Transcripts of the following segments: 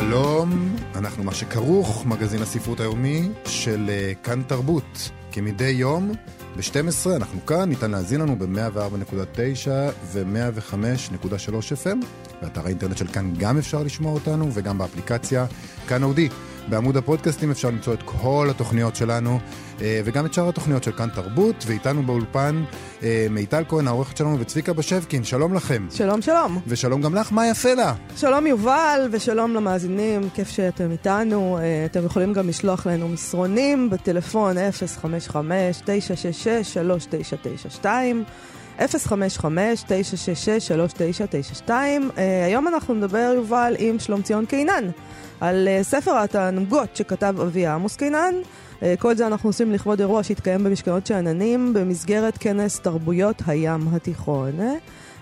שלום, אנחנו מה שכרוך, מגזין הספרות היומי של אה, כאן תרבות. כמדי יום, ב-12 אנחנו כאן, ניתן להזין לנו ב-104.9 ו-105.3 FM. באתר האינטרנט של כאן גם אפשר לשמוע אותנו, וגם באפליקציה כאן אודי. בעמוד הפודקאסטים אפשר למצוא את כל התוכניות שלנו, אה, וגם את שאר התוכניות של כאן תרבות, ואיתנו באולפן אה, מיטל כהן, העורכת שלנו, וצביקה בשבקין, שלום לכם. שלום, שלום. ושלום גם לך, יפה לה? שלום יובל, ושלום למאזינים, כיף שאתם איתנו. אה, אתם יכולים גם לשלוח לנו מסרונים בטלפון 055-966-3992. 055-966-3992. היום אנחנו נדבר, יובל, עם שלומציון קינן. על uh, ספר התענוגות שכתב אבי עמוס קינן. Uh, כל זה אנחנו עושים לכבוד אירוע שהתקיים במשכנות שאננים במסגרת כנס תרבויות הים התיכון.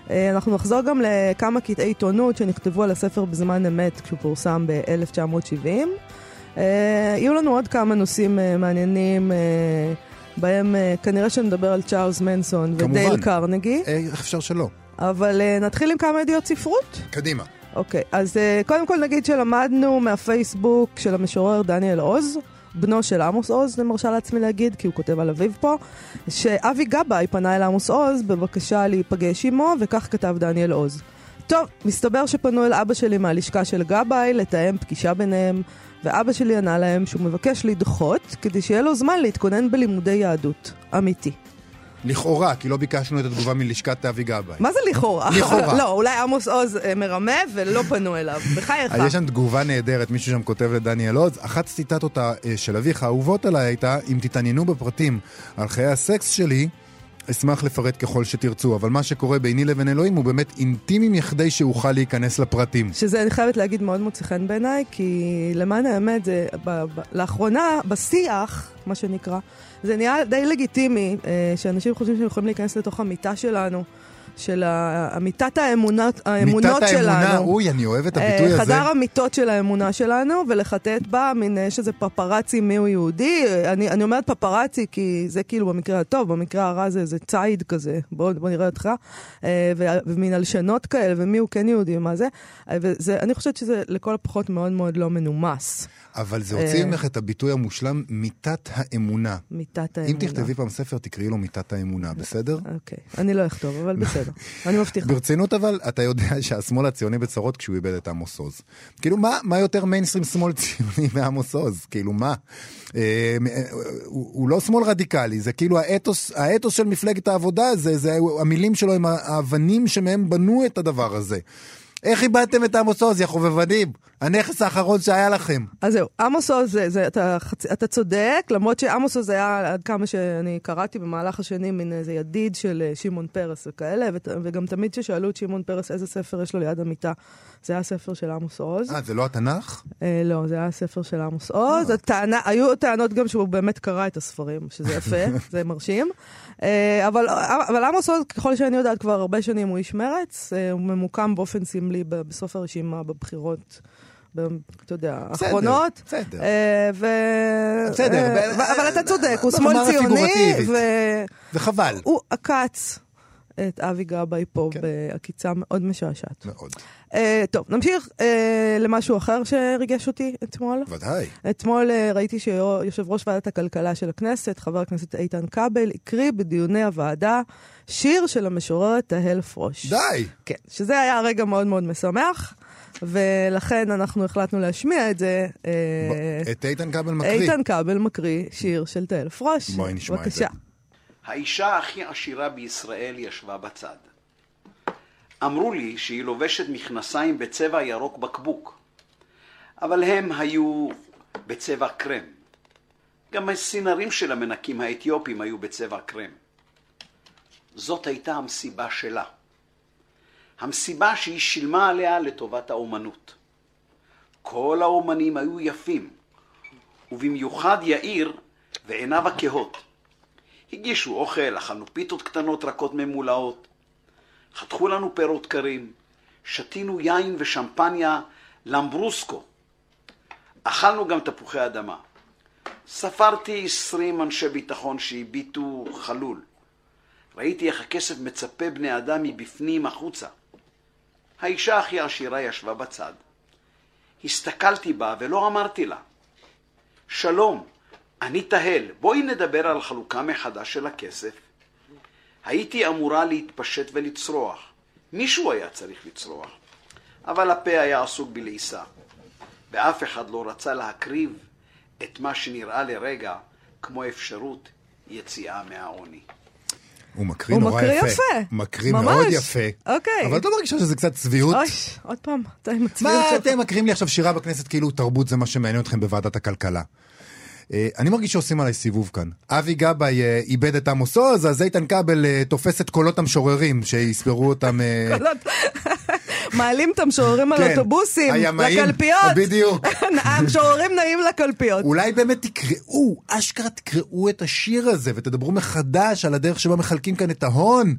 אנחנו נחזור גם לכמה קטעי עיתונות שנכתבו על הספר בזמן אמת כשהוא פורסם ב-1970. Uh, יהיו לנו עוד כמה נושאים מעניינים. בהם uh, כנראה שנדבר על צ'ארלס מנסון ודייל קרנגי. איך אפשר שלא? אבל uh, נתחיל עם כמה ידיעות ספרות. קדימה. אוקיי, אז קודם כל נגיד שלמדנו מהפייסבוק של המשורר דניאל עוז, בנו של עמוס עוז, אני מרשה לעצמי להגיד, כי הוא כותב על אביו פה, שאבי גבאי פנה אל עמוס עוז בבקשה להיפגש עמו, וכך כתב דניאל עוז. טוב, מסתבר שפנו אל אבא שלי מהלשכה של גבאי לתאם פגישה ביניהם, ואבא שלי ענה להם שהוא מבקש לדחות, כדי שיהיה לו זמן להתכונן בלימודי יהדות. אמיתי. לכאורה, כי לא ביקשנו את התגובה מלשכת אבי גבאי. מה זה לכאורה? לכאורה. לא, אולי עמוס עוז אה, מרמה ולא פנו אליו. בחייך. אז יש שם תגובה נהדרת, מישהו שם כותב לדניאל עוז. אחת ציטטות אה, של אביך האהובות עליי הייתה, אם תתעניינו בפרטים על חיי הסקס שלי, אשמח לפרט ככל שתרצו, אבל מה שקורה ביני לבין אלוהים הוא באמת אינטימי מכדי שאוכל להיכנס לפרטים. שזה, אני חייבת להגיד, מאוד מוצא חן בעיניי, כי למען האמת, זה, ב, ב, לאחרונה, בשיח, מה שנקרא, זה נהיה די לגיטימי, אה, שאנשים חושבים שהם יכולים להיכנס לתוך המיטה שלנו. של אמיתת האמונות, האמונות מיטת שלנו. מיטת האמונה, אוי, אני אוהב את הביטוי הזה. חדר המיטות של האמונה שלנו, ולחטט בה מין יש איזה פפרצי מיהו יהודי. אני, אני אומרת פפרצי כי זה כאילו במקרה הטוב, במקרה הרע זה איזה ציד כזה, בוא, בוא נראה אותך. ומין הלשנות כאלה, ומי הוא כן יהודי ומה זה. וזה, אני חושבת שזה לכל הפחות מאוד מאוד לא מנומס. אבל זה הוציא ממך את הביטוי המושלם, מיטת האמונה. מיטת האמונה. אם תכתבי פעם ספר, תקראי לו מיטת האמונה, בסדר? אוקיי, אני לא אכתוב, אבל בסדר. אני מבטיחה. ברצינות אבל, אתה יודע שהשמאל הציוני בצרות כשהוא איבד את עמוס עוז. כאילו, מה, מה יותר מיינסטרים שמאל ציוני מעמוס עוז? כאילו, מה? אה, הוא, הוא לא שמאל רדיקלי, זה כאילו האתוס, האתוס של מפלגת העבודה, זה, זה המילים שלו הם האבנים שמהם בנו את הדבר הזה. איך איבדתם את עמוס עוז, יא חובבנים? הנכס האחרון שהיה לכם. אז זהו, עמוס עוז, זה, זה, אתה, אתה צודק, למרות שעמוס עוז היה, עד כמה שאני קראתי במהלך השנים, מין איזה ידיד של אה, שמעון פרס וכאלה, וגם תמיד כששאלו את שמעון פרס איזה ספר יש לו ליד המיטה, זה היה ספר של עמוס עוז. אה, זה לא התנ"ך? אה, לא, זה היה ספר של עמוס עוז. אה. הטענה, היו טענות גם שהוא באמת קרא את הספרים, שזה יפה, זה מרשים. אה, אבל, אבל עמוס עוז, ככל שאני יודעת, כבר הרבה שנים הוא איש מרץ, אה, הוא ממוקם באופן סמלי בסוף הרשימה בבחירות. אתה יודע, האחרונות. בסדר. אה, ו... בסדר. אה, אבל אתה צודק, הוא שמאל ציוני. וחבל. הוא עקץ את אבי גבאי פה כן. בעקיצה מאוד משעשעת. מאוד. Uh, טוב, נמשיך uh, למשהו אחר שריגש אותי אתמול. ודאי. אתמול uh, ראיתי שיושב ראש ועדת הכלכלה של הכנסת, חבר הכנסת איתן כבל, הקריא בדיוני הוועדה שיר של המשוררת תהל פרוש. די! כן, שזה היה רגע מאוד מאוד משמח. ולכן אנחנו החלטנו להשמיע את זה. את איתן כבל מקריא. איתן כבל מקריא שיר של תהל פרוש. בואי נשמע את זה. האישה הכי עשירה בישראל ישבה בצד. אמרו לי שהיא לובשת מכנסיים בצבע ירוק בקבוק, אבל הם היו בצבע קרם. גם הסינרים של המנקים האתיופים היו בצבע קרם. זאת הייתה המסיבה שלה. המסיבה שהיא שילמה עליה לטובת האומנות. כל האומנים היו יפים, ובמיוחד יאיר ועיניו הכהות. הגישו אוכל, אכלנו פיתות קטנות רכות ממולאות, חתכו לנו פירות קרים, שתינו יין ושמפניה למברוסקו. אכלנו גם תפוחי אדמה. ספרתי עשרים אנשי ביטחון שהביטו חלול. ראיתי איך הכסף מצפה בני אדם מבפנים החוצה. האישה הכי עשירה ישבה בצד. הסתכלתי בה ולא אמרתי לה, שלום, אני תהל, בואי נדבר על חלוקה מחדש של הכסף. הייתי אמורה להתפשט ולצרוח. מישהו היה צריך לצרוח. אבל הפה היה עסוק בלעיסה. ואף אחד לא רצה להקריב את מה שנראה לרגע כמו אפשרות יציאה מהעוני. הוא מקריא הוא נורא מקריא יפה. יפה. מקריא ממש. מאוד יפה. אוקיי. אבל את לא מרגישה שזה קצת צביעות? אוי, עוד פעם, אתה עם הצביעות מה שלך. אתם מקריאים לי עכשיו שירה בכנסת כאילו תרבות זה מה שמעניין אתכם בוועדת הכלכלה? אה, אני מרגיש שעושים עליי סיבוב כאן. אבי גבאי אה, איבד את עמוס עוז, אז איתן כבל אה, תופס את קולות המשוררים שיספרו אותם... מעלים את המשוררים על כן, אוטובוסים, לקלפיות. בדיוק. המשוררים נעים לקלפיות. אולי באמת תקראו, אשכרה תקראו את השיר הזה ותדברו מחדש על הדרך שבה מחלקים כאן את ההון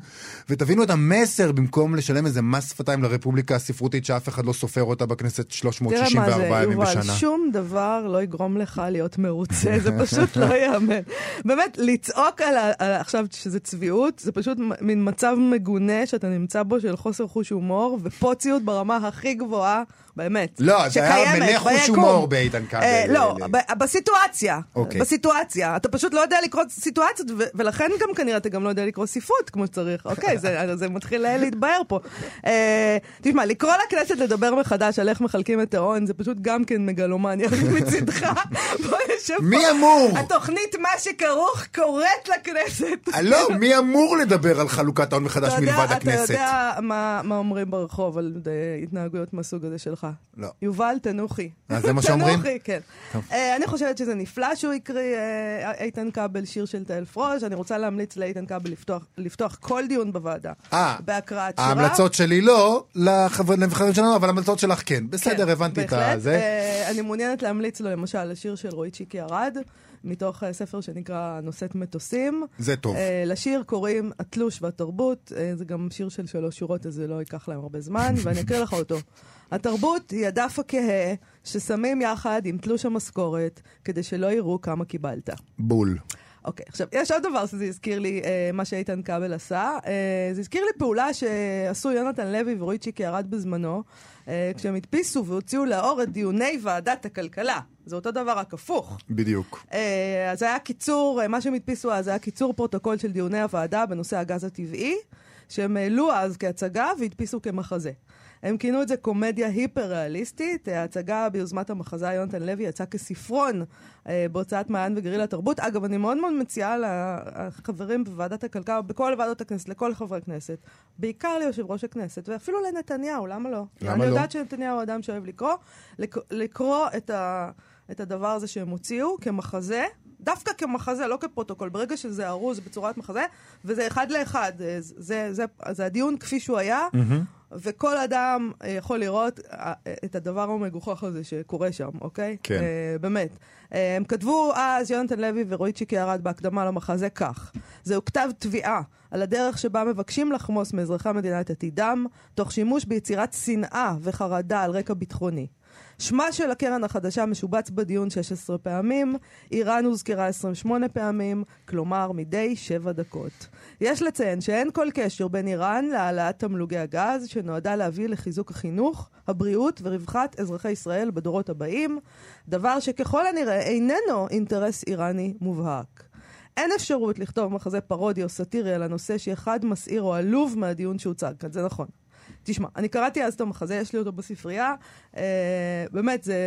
ותבינו את המסר במקום לשלם איזה מס שפתיים לרפובליקה הספרותית שאף אחד לא סופר אותה בכנסת תראה מה 364 זה, ימים יובל, בשנה. שום דבר לא יגרום לך להיות מרוצה, זה פשוט לא ייאמן. באמת, לצעוק על, ה- על עכשיו שזה צביעות, זה פשוט מין מצב מגונה שאתה נמצא בו של חוסר חוש הומור ופוציות ברמה הכי גבוהה, באמת. לא, זה היה מלא חוש. הומור באיתן כבל. אה, לא, ל- ב- בסיטואציה, אוקיי. בסיטואציה. אתה פשוט לא יודע לקרוא סיטואציות, ולכן גם כנראה אתה גם לא יודע לקרוא ספרות כמו שצריך. אוקיי, זה, מתחיל אה, להתבהר פה. אה, תשמע, לקרוא לכנסת לדבר מחדש על איך מחלקים את ההון, זה פשוט גם כן מגלומניה מצידך. בוא נשב פה. מי אמור? התוכנית מה שכרוך קוראת לכנסת. אה, לא, מי אמור לדבר על חלוקת ההון מחדש אתה מלבד אתה הכנסת? יודע מה אומרים ברחוב על אה, התנהגויות מהסוג הזה שלך. לא. יובל, תנוחי. אה, זה מה שאומרים? תנוחי, כן. אה, אני חושבת שזה נפלא שהוא הקריא אה, איתן כבל שיר של תהל פרוש. אני רוצה להמליץ לאיתן כבל לפתוח- לפתוח כל דיון בוועדה. אה, בהקראת שירה. ההמלצות שלי לא לחברים שלנו, אבל ההמלצות שלך כן. בסדר, כן, הבנתי את בהחלט. הזה. אה, אני מעוניינת להמליץ לו למשל לשיר של רועי צ'יקי ארד, מתוך אה, ספר שנקרא נושאת מטוסים. זה טוב. אה, לשיר קוראים התלוש והתרבות, אה, זה גם שיר של שלוש שורות, אז זה לא ייקח להם הרבה זמן, ואני אקריא לך אותו. התרבות היא הדף הכהה ששמים יחד עם תלוש המשכורת, כדי שלא יראו כמה קיבלת. בול. אוקיי, עכשיו, יש עוד דבר שזה הזכיר לי, אה, מה שאיתן כבל עשה. אה, זה הזכיר לי פעולה שעשו יונתן לוי ורועי צ'יקי ארד בזמנו, אה, כשהם הדפיסו והוציאו לאור את דיוני ועדת הכלכלה. זה אותו דבר, רק הפוך. בדיוק. אה, אז היה קיצור, אה, מה שהם הדפיסו אז היה קיצור פרוטוקול של דיוני הוועדה בנושא הגז הטבעי, שהם העלו אז כהצגה והדפיסו כמחזה. הם כינו את זה קומדיה היפר-ריאליסטית. ההצגה ביוזמת המחזאי יונתן לוי יצאה כספרון אה, בהוצאת מעיין וגרילה תרבות. אגב, אני מאוד מאוד מציעה לחברים בוועדת הכלכלה, בכל ועדות הכנסת, לכל חברי כנסת, בעיקר ליושב ראש הכנסת, ואפילו לנתניהו, למה לא? למה אני לא? יודעת שנתניהו הוא אדם שאוהב לקרוא, לק- לקרוא את, ה, את הדבר הזה שהם הוציאו כמחזה, דווקא כמחזה, לא כפרוטוקול. ברגע שזה ארוז בצורת מחזה, וזה אחד לאחד. אה, זה, זה, זה, זה הדיון כפי שהוא היה, וכל אדם אה, יכול לראות אה, את הדבר המגוחך הזה שקורה שם, אוקיי? כן. אה, באמת. אה, הם כתבו אז, יונתן לוי ורועי צ'יקי ארד בהקדמה למחזה כך: זהו כתב תביעה על הדרך שבה מבקשים לחמוס מאזרחי המדינה את עתידם, תוך שימוש ביצירת שנאה וחרדה על רקע ביטחוני. שמה של הקרן החדשה משובץ בדיון 16 פעמים, איראן הוזכרה 28 פעמים, כלומר מדי 7 דקות. יש לציין שאין כל קשר בין איראן להעלאת תמלוגי הגז, שנועדה להביא לחיזוק החינוך, הבריאות ורווחת אזרחי ישראל בדורות הבאים, דבר שככל הנראה איננו אינטרס איראני מובהק. אין אפשרות לכתוב מחזה פרודי או סאטירי על הנושא שאחד מסעיר או עלוב מהדיון שהוצג כאן, זה נכון. תשמע, אני קראתי אז את המחזה, יש לי אותו בספרייה, אה, באמת, זה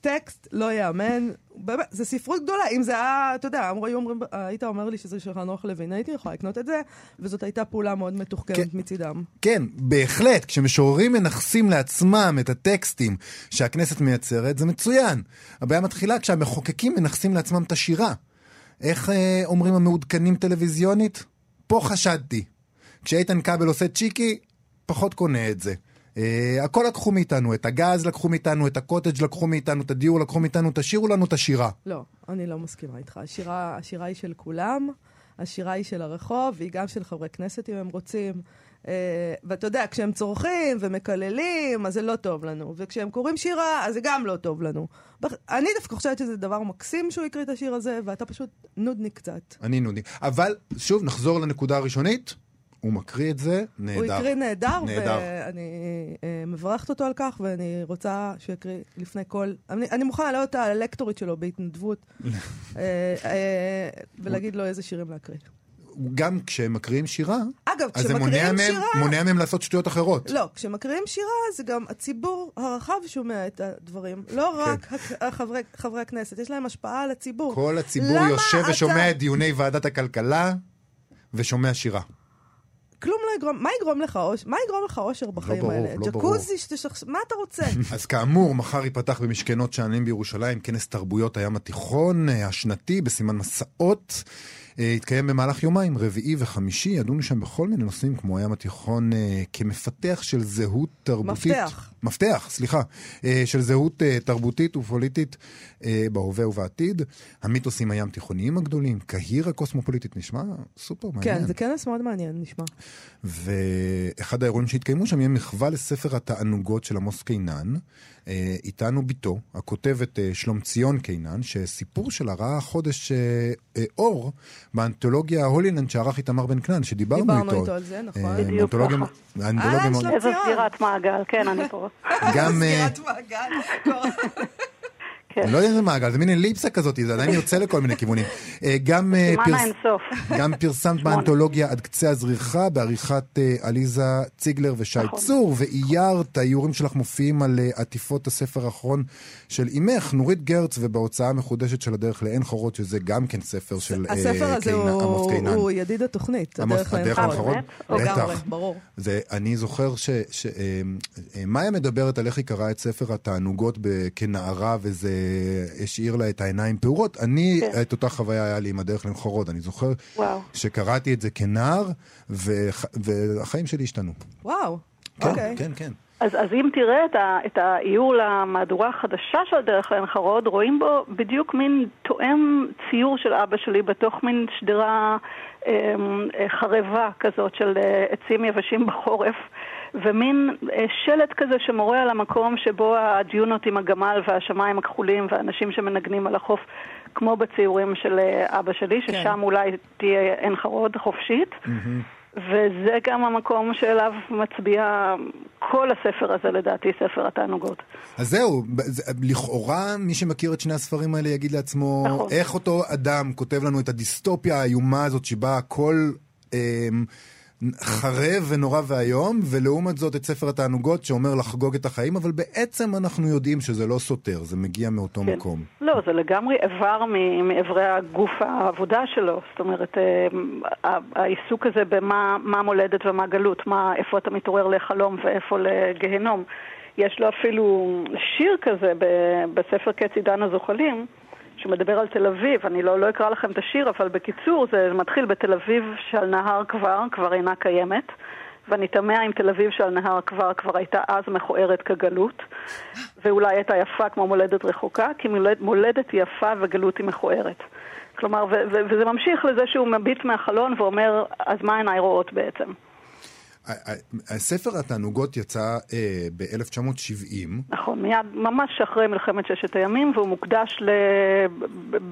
טקסט לא ייאמן, באמת, זה ספרות גדולה, אם זה היה, אתה יודע, אמרו, היו אומרים, היית אומר לי שזה של חנוך לוין, הייתי יכולה לקנות את זה, וזאת הייתה פעולה מאוד מתוחכמת כן. מצידם. כן, בהחלט, כשמשוררים מנכסים לעצמם את הטקסטים שהכנסת מייצרת, זה מצוין. הבעיה מתחילה כשהמחוקקים מנכסים לעצמם את השירה. איך אה, אומרים המעודכנים טלוויזיונית? פה חשדתי. כשאיתן כבל עושה צ'יקי, פחות קונה את זה. אה, הכל לקחו מאיתנו, את הגז לקחו מאיתנו, את הקוטג' לקחו מאיתנו, את הדיור לקחו מאיתנו, תשאירו לנו את השירה. לא, אני לא מסכימה איתך. השירה, השירה היא של כולם, השירה היא של הרחוב, והיא גם של חברי כנסת אם הם רוצים. אה, ואתה יודע, כשהם צורכים ומקללים, אז זה לא טוב לנו. וכשהם קוראים שירה, אז זה גם לא טוב לנו. אני דווקא חושבת שזה דבר מקסים שהוא הקריא את השיר הזה, ואתה פשוט נודניק קצת. אני נודי. אבל שוב, נחזור לנקודה הראשונית. הוא מקריא את זה, נהדר. הוא הקריא נהדר, נהדר. ואני אה, מברכת אותו על כך, ואני רוצה שהוא יקריא לפני כל... אני, אני מוכנה להיות הלקטורית שלו בהתנדבות, אה, אה, ולהגיד לו איזה שירים להקריא. גם כשהם מקריאים שירה, אגב, אז זה מונע מהם, שירה... מונע מהם לעשות שטויות אחרות. לא, כשמקריאים שירה זה גם הציבור הרחב שומע את הדברים. לא כן. רק החברי, חברי הכנסת, יש להם השפעה על הציבור. כל הציבור יושב אתה- ושומע את דיוני ועדת הכלכלה ושומע שירה. כלום לא יגרום, מה יגרום לך אושר? מה יגרום לך אושר בחיים ברור, האלה? לא ברור. ג'קוזי, שתשכ... מה אתה רוצה? אז כאמור, מחר ייפתח במשכנות שאננים בירושלים כנס תרבויות הים התיכון אה, השנתי בסימן מסעות. אה, יתקיים במהלך יומיים, רביעי וחמישי, ידונו שם בכל מיני נושאים כמו הים התיכון אה, כמפתח של זהות תרבותית. מפתח. מפתח, סליחה. אה, של זהות אה, תרבותית ופוליטית אה, בהווה ובעתיד. המיתוסים הים תיכוניים הגדולים, קהיר הקוסמופוליטית, נשמע סופר מעניין. כן, זה כנס מאוד מעניין, נשמע. ואחד האירועים שהתקיימו שם יהיה מחווה לספר התענוגות של עמוס קינן. איתנו בתו, הכותבת שלומציון קינן, שסיפור שלה ראה החודש אה, אה, אור באנתולוגיה הולילנד שערך איתמר בן כנן, שדיברנו דיברנו איתו. איתו על זה, נכון. אה, בדיוק אנתולוגיה- ככה. האנתולוגיה אהלן, מאוד- שלום. איזו ציון. סגירת מעגל, כן, אני פה. גם... אה, סגירת מעגל. כן. אני לא יודע איזה מעגל, זה מין אליפסה כזאת, זה עדיין יוצא לכל מיני כיוונים. אה, גם אה, פרס-. גם פרסמת באנתולוגיה עד קצה הזריחה בעריכת אה, עליזה ציגלר ושי נכון. צור, ואיירת, האיורים שלך מופיעים על עטיפות הספר האחרון של אימך, נורית גרץ, ובהוצאה המחודשת של הדרך לעין חורות, שזה גם כן ספר של אה, הספר הזה קינן- עמוס הוא- קינן. הוא ידיד התוכנית, עמוס- הדרך לעין? לגמרי, בטח. ברור. זה, אני זוכר שמאיה מדברת על איך היא קראה את ספר התענוגות כנערה וזה השאיר לה את העיניים פעורות. אני, כן. את אותה חוויה היה לי עם הדרך לעין חרוד. אני זוכר וואו. שקראתי את זה כנער, וח- והחיים שלי השתנו. וואו, כן, אוקיי. כן, כן. אז, אז אם תראה את, ה, את האיור למהדורה החדשה של הדרך לעין חרוד, רואים בו בדיוק מין תואם ציור של אבא שלי בתוך מין שדרה אמ, אה, חרבה כזאת של אה, עצים יבשים בחורף, ומין אה, שלט כזה שמורה על המקום שבו הדיונות עם הגמל והשמיים הכחולים והאנשים שמנגנים על החוף, כמו בציורים של אה, אבא שלי, כן. ששם אולי תהיה עין חרוד חופשית. וזה גם המקום שאליו מצביע כל הספר הזה, לדעתי, ספר התענוגות. אז זהו, לכאורה מי שמכיר את שני הספרים האלה יגיד לעצמו, נכון. איך אותו אדם כותב לנו את הדיסטופיה האיומה הזאת שבה הכל אמ, חרב ונורא ואיום, ולעומת זאת את ספר התענוגות שאומר לחגוג את החיים, אבל בעצם אנחנו יודעים שזה לא סותר, זה מגיע מאותו כן. מקום. לא, זה לגמרי איבר מאיברי הגוף העבודה שלו. זאת אומרת, אה, העיסוק הזה במה מה מולדת ומה גלות, מה, איפה אתה מתעורר לחלום ואיפה לגיהנום. יש לו אפילו שיר כזה בספר קץ עידן הזוחלים, שמדבר על תל אביב. אני לא, לא אקרא לכם את השיר, אבל בקיצור, זה מתחיל בתל אביב שעל נהר כבר, כבר אינה קיימת. ואני תמה אם תל אביב שעל נהר כבר כבר הייתה אז מכוערת כגלות, ואולי הייתה יפה כמו מולדת רחוקה, כי מולד, מולדת היא יפה וגלות היא מכוערת. כלומר, ו- ו- וזה ממשיך לזה שהוא מביט מהחלון ואומר, אז מה עיניי רואות בעצם? הספר התענוגות יצא אה, ב-1970, נכון, מיד, ממש אחרי מלחמת ששת הימים, והוא מוקדש, ל...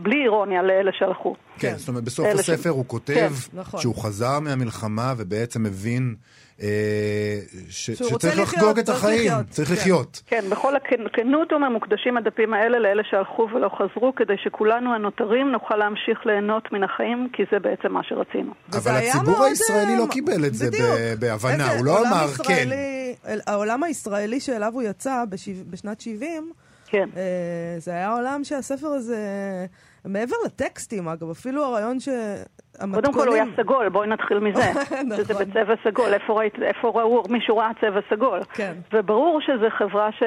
בלי אירוניה, לאלה שהלכו. כן, כן. זאת אומרת, בסוף אלה ש- הספר הוא כותב כן, נכון. שהוא חזר מהמלחמה ובעצם הבין ש- שהוא רוצה שצריך לחיות, לחגוג את צריך החיים, לחיות. צריך כן. לחיות. כן, בכל הכנות הוא אומר, מוקדשים הדפים האלה לאלה שהלכו ולא חזרו, כדי שכולנו הנותרים נוכל להמשיך ליהנות מן החיים, כי זה בעצם מה שרצינו. אבל הציבור הישראלי אה, לא קיבל את זה בדיוק. ב- בהבנה, איזה הוא לא אמר ישראלי- אל- העולם הישראלי שאליו הוא יצא בשיו- בשנת 70, כן. אה, זה היה עולם שהספר הזה, מעבר לטקסטים אגב, אפילו הרעיון שהמתכונים... קודם כל הוא היה סגול, בואי נתחיל מזה. נכון. שזה בצבע סגול, איפה ראית, איפה ראו, מישהו ראה צבע סגול. כן. וברור שזו חברה ש...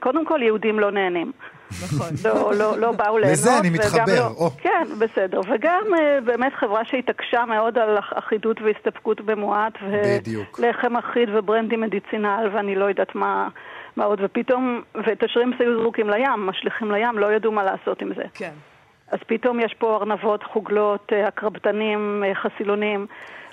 קודם כל יהודים לא נהנים. נכון. לא, לא, לא באו ליהנות. לזה אני מתחבר, לא. כן, בסדר. וגם אה, באמת חברה שהתעקשה מאוד על אח- אחידות והסתפקות במועט. בדיוק. ולחם אחיד וברנדי מדיצינל ואני לא יודעת מה, מה עוד. ופתאום, ואת השרימפס היו זרוקים לים, משליכים לים, לא ידעו מה לעשות עם זה. כן. אז פתאום יש פה ארנבות, חוגלות, אה, הקרבתנים, אה, חסילונים.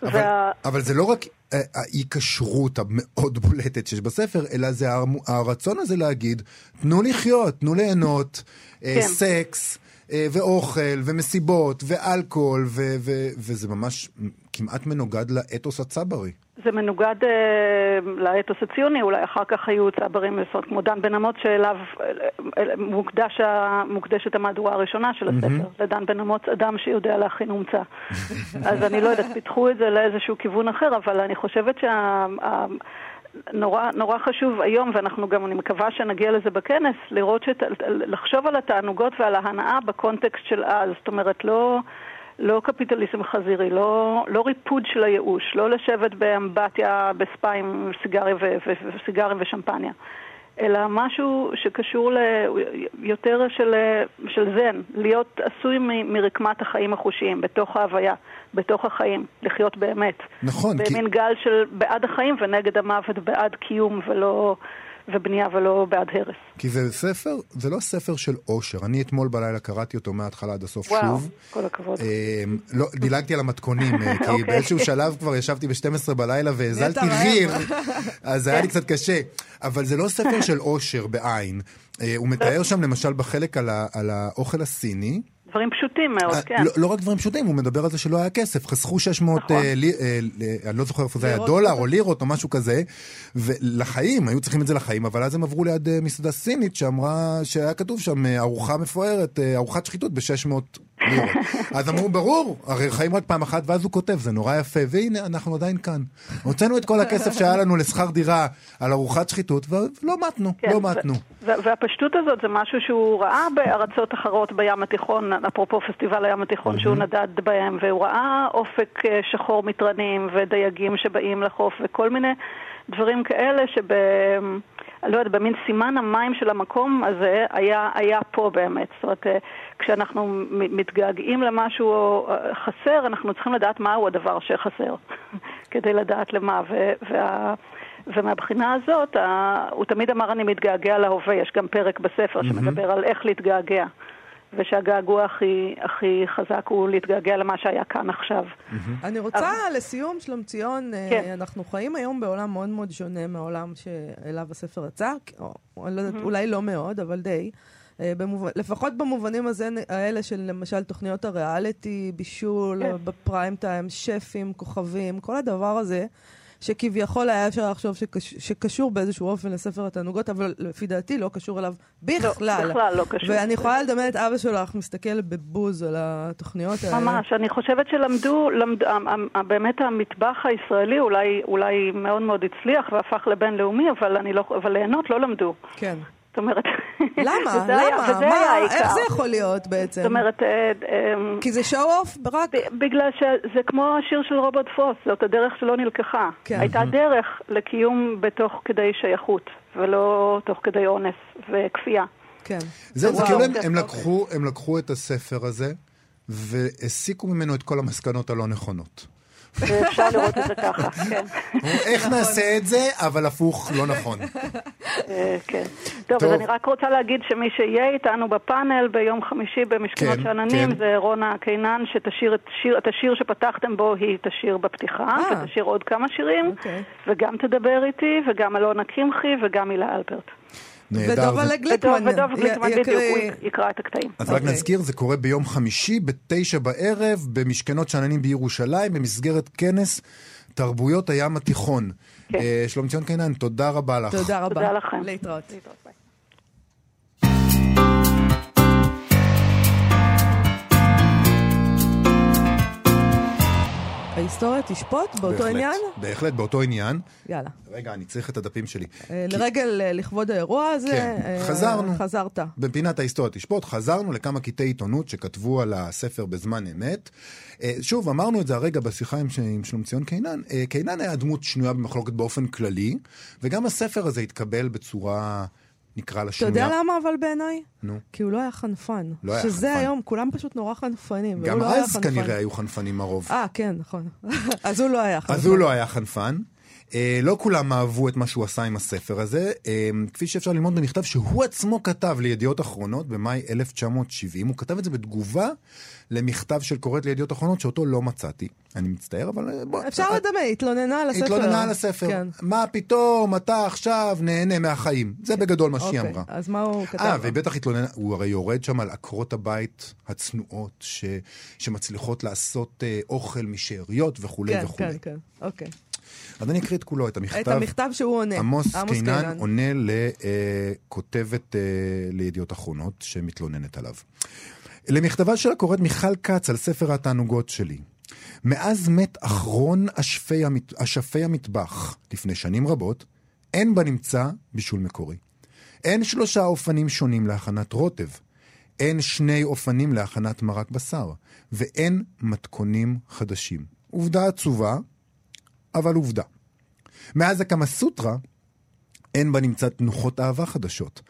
אבל, וה... אבל זה לא רק אה, האי-כשרות המאוד בולטת שיש בספר, אלא זה הר- הרצון הזה להגיד, תנו לחיות, תנו ליהנות, אה, כן. סקס. אה, ואוכל, ומסיבות, ואלכוהול, ו- ו- וזה ממש כמעט מנוגד לאתוס הצברי. זה מנוגד אה, לאתוס הציוני, אולי אחר כך היו צברים לעשות כמו דן בן אמוץ שאליו אה, אה, מוקדש, מוקדשת המהדורה הראשונה של הספר, לדן בן אמוץ, אדם שיודע להכין הומצא. אז אני לא יודעת, פיתחו את זה לאיזשהו כיוון אחר, אבל אני חושבת שה... נורא, נורא חשוב היום, ואנחנו גם, אני מקווה שנגיע לזה בכנס, לראות, שת, לחשוב על התענוגות ועל ההנאה בקונטקסט של אז. זאת אומרת, לא, לא קפיטליזם חזירי, לא, לא ריפוד של הייאוש, לא לשבת באמבטיה בספא עם סיגרים, ו, ו, וסיגרים ושמפניה, אלא משהו שקשור ל, יותר של, של זן, להיות עשוי מ- מרקמת החיים החושיים, בתוך ההוויה, בתוך החיים, לחיות באמת. נכון, כי... במין גל של בעד החיים ונגד המוות, בעד קיום ולא... ובנייה ולא בעד הרס. כי זה ספר, זה לא ספר של אושר. אני אתמול בלילה קראתי אותו מההתחלה עד הסוף וואו, שוב. כל הכבוד. אה, לא, דילגתי על המתכונים, אה, כי אוקיי. באיזשהו שלב כבר ישבתי ב-12 בלילה והזלתי. ריר, אז היה לי. קצת קשה. אבל זה לא ספר של אושר בעין. אה, הוא מתאר שם למשל בחלק על ה- על האוכל הסיני. דברים פשוטים מאוד, אה, כן. לא, לא רק דברים פשוטים, הוא מדבר על זה שלא היה כסף, חסכו 600, נכון. אה, לי, אה, ל- אני לא זוכר איפה זה היה, דולר. או לירות או משהו כזה, ולחיים, היו צריכים את זה לחיים, אבל אז הם עברו ליד אה, מסעדה סינית שאמרה, שהיה כתוב שם אה, ארוחה מפוארת, אה, ארוחת שחיתות ב-600 לירות. אז אמרו, ברור, הרי חיים רק פעם אחת, ואז הוא כותב, זה נורא יפה, והנה, אנחנו עדיין כאן. הוצאנו את כל הכסף שהיה לנו לשכר דירה על ארוחת שחיתות, ולא מתנו, כן, לא מתנו. והפשטות הזאת זה משהו שהוא ראה בארצות אחרות בים התיכון, אפרופו פסטיבל הים התיכון שהוא נדד בהם, והוא ראה אופק אה, שחור מתרנים ודייגים שבאים לחוף וכל מיני דברים כאלה שב... לא יודעת, במין סימן המים של המקום הזה היה, היה פה באמת. זאת אומרת, אה, כשאנחנו מתגעגעים למשהו חסר, אנחנו צריכים לדעת מהו הדבר שחסר, כדי לדעת למה. ו- וה... ומהבחינה הזאת, הוא תמיד אמר אני מתגעגע להווה, יש גם פרק בספר שמדבר על איך להתגעגע. ושהגעגוע הכי, הכי חזק הוא להתגעגע למה שהיה כאן עכשיו. אני רוצה לסיום, שלום ציון, אה, כן. אנחנו חיים היום בעולם מאוד מאוד שונה מהעולם שאליו הספר יצא, או, לא יודעת, אולי לא מאוד, אבל די. אה, במובן, לפחות במובנים הזה, האלה של למשל תוכניות הריאליטי, בישול, כן. בפריים טיים, שפים, כוכבים, כל הדבר הזה, שכביכול היה אפשר לחשוב שקש, שקשור באיזשהו אופן לספר התענוגות, אבל לפי דעתי לא קשור אליו בכלל. לא, בכלל לא קשור. ואני יכולה לדמיין את אבא שלך מסתכל בבוז על התוכניות האלה. ממש, אני חושבת שלמדו, למד, באמת המטבח הישראלי אולי, אולי מאוד מאוד הצליח והפך לבינלאומי, אבל, לא, אבל ליהנות לא למדו. כן. זאת אומרת... למה? למה? היה מה? העיקר. איך זה יכול להיות בעצם? זאת אומרת, אה, אה, כי זה show off רק... בגלל שזה כמו השיר של רוברט פרוס, זאת הדרך שלא נלקחה. כן. הייתה דרך לקיום בתוך כדי שייכות, ולא תוך כדי אונס וכפייה. כן. זהו, זה כאילו הם, הם, לקחו, הם לקחו את הספר הזה והסיקו ממנו את כל המסקנות הלא נכונות. ואפשר לראות את זה ככה, כן. איך נעשה את זה, אבל הפוך, לא נכון. אה, כן. טוב. אז אני רק רוצה להגיד שמי שיהיה איתנו בפאנל ביום חמישי במשכנות כן, שאננים כן. זה רונה קינן, שתשיר את, שיר, את השיר שפתחתם בו, היא תשיר בפתיחה, אה. ותשיר עוד כמה שירים, אוקיי. וגם תדבר איתי, וגם אלונה קמחי, וגם הילה אלפרט. נהדר. ודובה לגליקמן. ודוב גליקמן, בדיוק, הוא יקרא את הקטעים. אז רק אוקיי. נזכיר, זה קורה ביום חמישי בתשע בערב במשכנות שאננים בירושלים, במסגרת כנס תרבויות הים התיכון. כן. אה, שלום ציון קינן, תודה רבה לך. תודה רבה. תודה לכם. להתראות. להתראות, ההיסטוריה תשפוט באותו בהחלט, עניין? בהחלט, באותו עניין. יאללה. רגע, אני צריך את הדפים שלי. אה, לרגל, אה, לכבוד האירוע הזה, כן, אה, חזרנו. חזרת. בפינת ההיסטוריה תשפוט, חזרנו לכמה קטעי עיתונות שכתבו על הספר בזמן אמת. אה, שוב, אמרנו את זה הרגע בשיחה עם, עם שלומציון קינן. אה, קינן היה דמות שנויה במחלוקת באופן כללי, וגם הספר הזה התקבל בצורה, נקרא לה אתה שנויה. יודע למה אבל בעיניי? נו. כי הוא לא היה חנפן. לא היה שזה חנפן. היום, כולם פשוט נורא חנפנים. גם לא אז חנפן. כנראה היו חנפנים הרוב. אה, כן, נכון. אז הוא לא היה חנפן. אז הוא לא היה חנפן. אה, לא כולם אהבו את מה שהוא עשה עם הספר הזה, אה, כפי שאפשר ללמוד במכתב שהוא עצמו כתב לידיעות אחרונות במאי 1970. הוא כתב את זה בתגובה למכתב של קוראת לידיעות אחרונות שאותו לא מצאתי. אני מצטער, אבל אה, בוא... אפשר לדמה, התלוננה על הספר. התלוננה על הספר. כן. מה פתאום, אתה עכשיו נהנה מהחיים. זה בגדול מה שהיא אוקיי, אמרה. אז מה הוא כתב? אה, לה? ובטח התלונן, הוא הרי יורד שם על עקרות הבית הצנועות, ש, שמצליחות לעשות אה, אוכל משאריות וכולי כן, וכולי. כן, כן, אוקיי. אז אני אקריא את כולו, את המכתב. את המכתב שהוא עונה. עמוס קינן עונה לכותבת אה, לידיעות אחרונות שמתלוננת עליו. למכתבה שלה קוראת מיכל כץ על ספר התענוגות שלי. מאז מת אחרון אשפי, המת... אשפי המטבח לפני שנים רבות, אין בנמצא בישול מקורי. אין שלושה אופנים שונים להכנת רוטב. אין שני אופנים להכנת מרק בשר. ואין מתכונים חדשים. עובדה עצובה, אבל עובדה. מאז הקמה סוטרה, אין בנמצא תנוחות אהבה חדשות.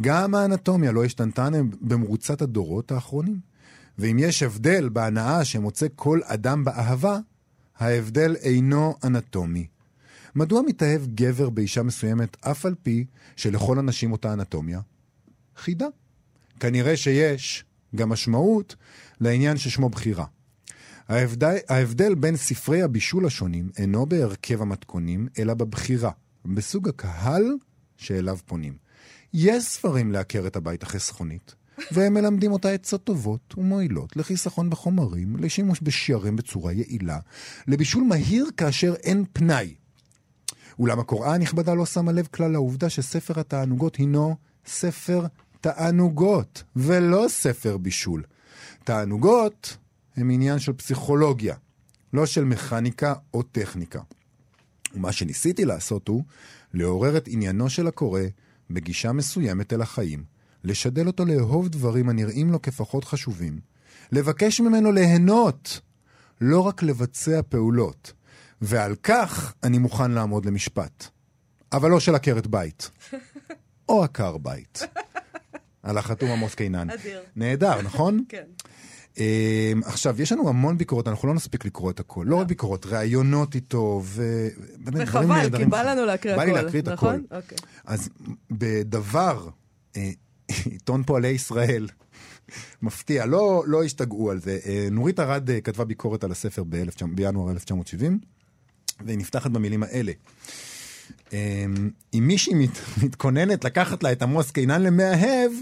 גם האנטומיה לא השתנתה במרוצת הדורות האחרונים. ואם יש הבדל בהנאה שמוצא כל אדם באהבה, ההבדל אינו אנטומי. מדוע מתאהב גבר באישה מסוימת אף על פי שלכל הנשים אותה אנטומיה? חידה. כנראה שיש גם משמעות לעניין ששמו בחירה. ההבדל, ההבדל בין ספרי הבישול השונים אינו בהרכב המתכונים, אלא בבחירה, בסוג הקהל שאליו פונים. יש ספרים לעקר את הבית החסכונית, והם מלמדים אותה עצות טובות ומועילות לחיסכון בחומרים, לשימוש בשיירים בצורה יעילה, לבישול מהיר כאשר אין פנאי. אולם הקוראן הנכבדה לא שמה לב כלל לעובדה שספר התענוגות הינו ספר תענוגות, ולא ספר בישול. תענוגות הם עניין של פסיכולוגיה, לא של מכניקה או טכניקה. ומה שניסיתי לעשות הוא לעורר את עניינו של הקורא בגישה מסוימת אל החיים, לשדל אותו לאהוב דברים הנראים לו כפחות חשובים, לבקש ממנו ליהנות, לא רק לבצע פעולות, ועל כך אני מוכן לעמוד למשפט. אבל לא של עקרת בית. או עקר בית. על החתום עמוס קינן. אדיר. נהדר, נכון? כן. Um, עכשיו, יש לנו המון ביקורות, אנחנו לא נספיק לקרוא את הכל. לא רק ביקורות, ראיונות איתו, ובאמת דברים וחבל. כי בא לנו להקריא בא הכל, לי להקריא את נכון? הכל. אוקיי. אז בדבר, אה, עיתון פועלי ישראל, מפתיע, לא, לא השתגעו על זה. אה, נורית ארד אה, כתבה ביקורת על הספר ב- בינואר 1970, והיא נפתחת במילים האלה. אה, אם מישהי מת, מתכוננת לקחת לה את עמוס קינן למאהב,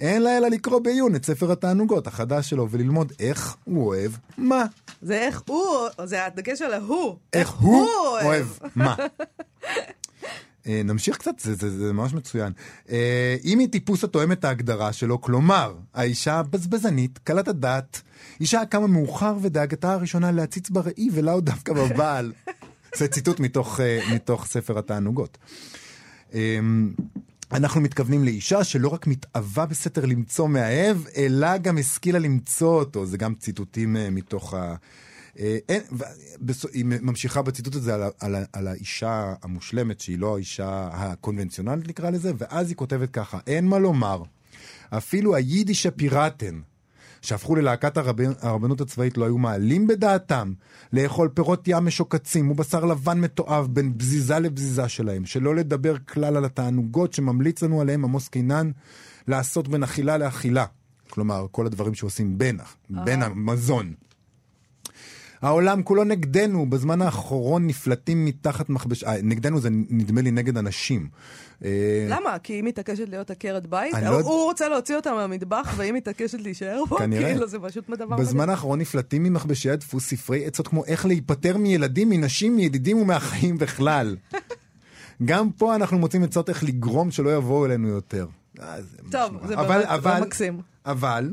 אין לה אלא לקרוא בעיון את ספר התענוגות החדש שלו וללמוד איך הוא אוהב מה. זה איך הוא, זה הדגש על ההוא. איך הוא אוהב מה. אה, נמשיך קצת, זה, זה, זה ממש מצוין. אה, אם היא טיפוס התואם את ההגדרה שלו, כלומר, האישה הבזבזנית, קלת הדעת, אישה הקמה מאוחר ודאגתה הראשונה להציץ בראי ולאו דווקא בבעל. זה ציטוט מתוך, אה, מתוך ספר התענוגות. אנחנו מתכוונים לאישה שלא רק מתאווה בסתר למצוא מאהב, אלא גם השכילה למצוא אותו. זה גם ציטוטים אה, מתוך ה... אה, אין, ו- היא ממשיכה בציטוט הזה על, ה- על, ה- על האישה המושלמת, שהיא לא האישה הקונבנציונלית נקרא לזה, ואז היא כותבת ככה, אין מה לומר, אפילו היידיש הפיראטן, שהפכו ללהקת הרב... הרבנות הצבאית לא היו מעלים בדעתם לאכול פירות ים משוקצים ובשר לבן מתועב בין בזיזה לבזיזה שלהם, שלא לדבר כלל על התענוגות שממליץ לנו עליהם עמוס קינן לעשות בין אכילה לאכילה. כלומר, כל הדברים שעושים בין, בין המזון. העולם כולו נגדנו, בזמן האחרון נפלטים מתחת מכבש... אה, נגדנו זה נדמה לי נגד אנשים. אה, למה? כי היא מתעקשת להיות עקרת בית? לא הוא רוצה להוציא אותה מהמטבח והיא מתעקשת להישאר בו? כנראה. כאילו זה פשוט דבר בזמן האחרון נפלטים ממכבשי הדפוס ספרי עצות כמו איך להיפטר מילדים, מנשים, מידידים ומהחיים בכלל. גם פה אנחנו מוצאים עצות איך לגרום שלא יבואו אלינו יותר. אה, טוב. זה אבל- באמת אבל- לא מקסים. אבל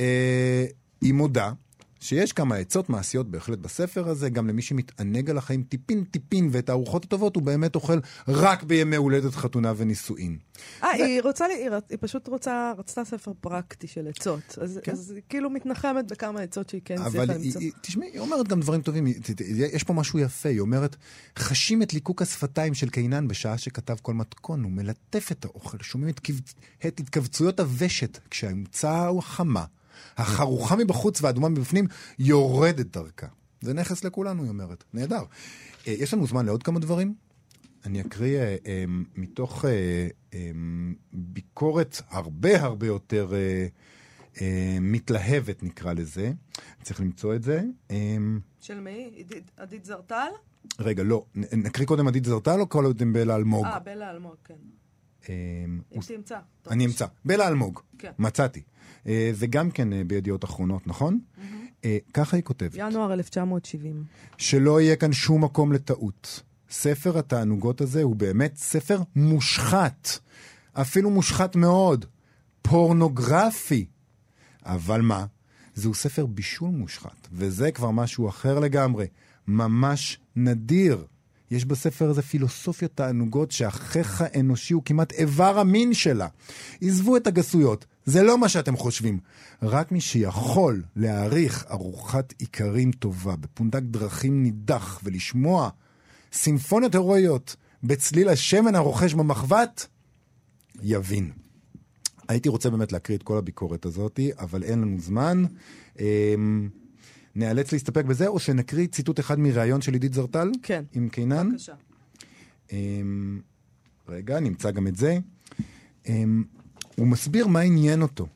אה, היא מודה שיש כמה עצות מעשיות בהחלט בספר הזה, גם למי שמתענג על החיים טיפין טיפין ואת הארוחות הטובות, הוא באמת אוכל רק בימי הולדת, חתונה ונישואין. אה, היא רוצה לי, היא, היא פשוט רוצה, רצתה ספר פרקטי של עצות. אז, כן. אז היא כאילו מתנחמת בכמה עצות שהיא כן אבל היא, למצוא. היא, תשמעי, היא אומרת גם דברים טובים, יש פה משהו יפה, היא אומרת, חשים את ליקוק השפתיים של קינן בשעה שכתב כל מתכון, הוא מלטף את האוכל, שומעים את, כב- את התכווצויות הוושת, כשהאמצע הוא החמה, החרוכה מבחוץ והאדומה מבפנים, יורדת דרכה. זה נכס לכולנו, היא אומרת. נהדר. אה, יש לנו זמן לעוד כמה דברים? אני אקריא אה, אה, מתוך אה, אה, ביקורת הרבה הרבה יותר אה, אה, מתלהבת, נקרא לזה. צריך למצוא את זה. אה, של מי? עדית- זרטל? רגע, לא. נקריא קודם עדית זרטל או קודם בלה אלמוג? אה, בלה אלמוג, כן. אה, אם הוא- תמצא. אני אמצא. בלה אלמוג. כן. מצאתי. אה, זה גם כן אה, בידיעות אחרונות, נכון? אה, ככה היא כותבת. ינואר 1970. שלא יהיה כאן שום מקום לטעות. ספר התענוגות הזה הוא באמת ספר מושחת. אפילו מושחת מאוד. פורנוגרפי. אבל מה? זהו ספר בישול מושחת, וזה כבר משהו אחר לגמרי. ממש נדיר. יש בספר הזה פילוסופיות תענוגות שהחיך האנושי הוא כמעט איבר המין שלה. עזבו את הגסויות, זה לא מה שאתם חושבים. רק מי שיכול להעריך ארוחת איכרים טובה בפונדק דרכים נידח ולשמוע סימפוניות הירואיות בצליל השמן הרוכש במחבת, יבין. הייתי רוצה באמת להקריא את כל הביקורת הזאת, אבל אין לנו זמן. נאלץ להסתפק בזה, או שנקריא ציטוט אחד מראיון של עידית זרטל? כן. עם קינן? בבקשה. אמ, רגע, נמצא גם את זה. אמ, הוא מסביר מה עניין אותו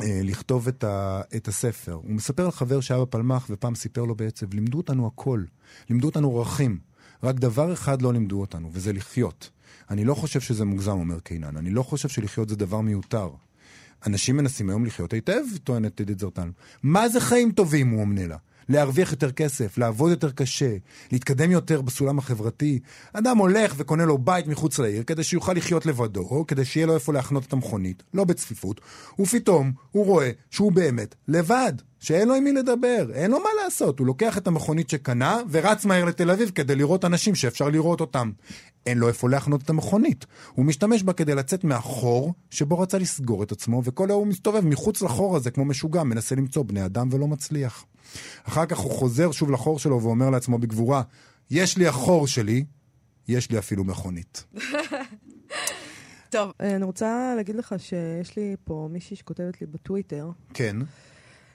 אה, לכתוב את, ה, את הספר. הוא מספר על חבר שהיה בפלמ"ח ופעם סיפר לו בעצב, לימדו אותנו הכל, לימדו אותנו ערכים. רק דבר אחד לא לימדו אותנו, וזה לחיות. אני לא חושב שזה מוגזם, אומר קינן. אני לא חושב שלחיות זה דבר מיותר. אנשים מנסים היום לחיות היטב, טוענת עדית זרטן. מה זה חיים טובים, הוא עונה לה. להרוויח יותר כסף, לעבוד יותר קשה, להתקדם יותר בסולם החברתי. אדם הולך וקונה לו בית מחוץ לעיר כדי שיוכל לחיות לבדו, כדי שיהיה לו איפה להחנות את המכונית, לא בצפיפות, ופתאום הוא רואה שהוא באמת לבד, שאין לו עם מי לדבר, אין לו מה לעשות. הוא לוקח את המכונית שקנה ורץ מהר לתל אביב כדי לראות אנשים שאפשר לראות אותם. אין לו איפה להחנות את המכונית. הוא משתמש בה כדי לצאת מהחור שבו רצה לסגור את עצמו, וכל היום הוא מסתובב מחוץ לחור הזה כמו משוגע, מנסה למצוא בני אדם ולא מצליח. אחר כך הוא חוזר שוב לחור שלו ואומר לעצמו בגבורה, יש לי החור שלי, יש לי אפילו מכונית. טוב, אני רוצה להגיד לך שיש לי פה מישהי שכותבת לי בטוויטר. כן,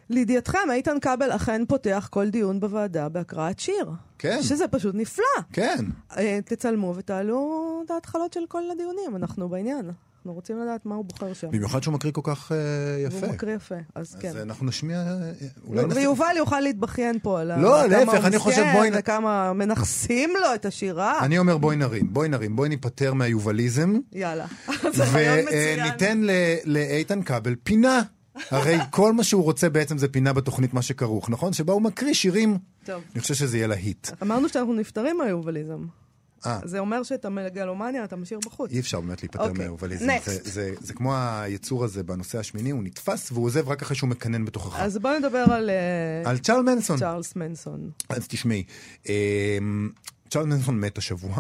לידיעתכם, איתן כבל אכן פותח כל דיון בוועדה בהקראת שיר. כן. שזה פשוט נפלא. כן. אה, תצלמו ותעלו את ההתחלות של כל הדיונים, אנחנו בעניין. אנחנו רוצים לדעת מה הוא בוחר שם. במיוחד שהוא מקריא כל כך אה, יפה. הוא מקריא יפה, אז כן. אז אנחנו נשמיע... אה, אולי נעשה... ויובל יוכל להתבכיין פה על לא, כמה להפך, אני חושב, בואי וכמה מנכסים לו את השירה. אני אומר בואי נרים, בואי נרים, בואי ניפטר מהיובליזם, יאללה. וניתן לאיתן כבל פינה. הרי כל מה שהוא רוצה בעצם זה פינה בתוכנית מה שכרוך, נכון? שבה הוא מקריא שירים. טוב. אני חושב שזה יהיה להיט. אמרנו שאנחנו נפטרים מהיובליזם. אה, זה אומר שאת המגלומניה אתה משאיר בחוץ. אי אפשר באמת להיפטר אוקיי, מהיובליזם. next. זה- זה- זה כמו היצור הזה בנושא השמיני, הוא נתפס והוא עוזב רק אחרי שהוא מקנן בתוכך. אז בואו נדבר על אה, על צ'ארל מנסון. צ'ארלס מנסון. אז תשמעי, אמ, צ'ארל מנסון מת השבוע,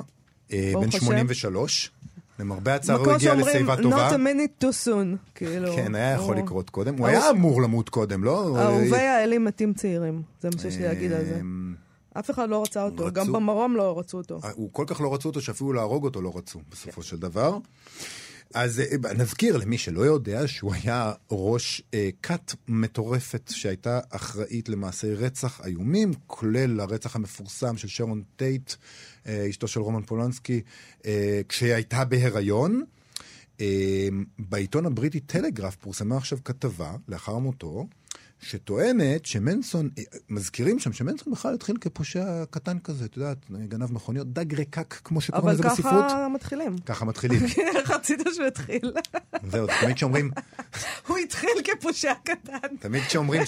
אה, בן השם. 83. למרבה הצער הוא הגיע שאומרים, לשיבה טובה. not a minute too soon. כאילו, כן, היה יכול לקרות קודם. הוא היה אמור למות קודם, לא? אהובי האלים מתים צעירים. זה מה שיש לי להגיד על זה. אמ, אף אחד לא רצה אותו, רצו- גם במרום לא רצו אותו. הוא כל כך לא רצו אותו שאפילו להרוג אותו לא רצו בסופו של דבר. אז אה, נזכיר למי שלא יודע שהוא היה ראש אה, כת מטורפת שהייתה אחראית למעשי רצח איומים, כולל הרצח המפורסם של שרון טייט, אה, אשתו של רומן פולנסקי, אה, כשהיא הייתה בהיריון. אה, בעיתון הבריטי טלגרף פורסמה עכשיו כתבה, לאחר מותו, שטוענת שמנסון, אה, מזכירים שם שמנסון בכלל התחיל כפושע קטן כזה, את יודעת, גנב מכוניות, דג רקק, כמו שקוראים אבל לזה בספרות. ככה מתחילים. ככה מתחילים. איך רצית שהוא יתחיל? זהו, תמיד כשאומרים, הוא התחיל כפושע קטן. תמיד כשאומרים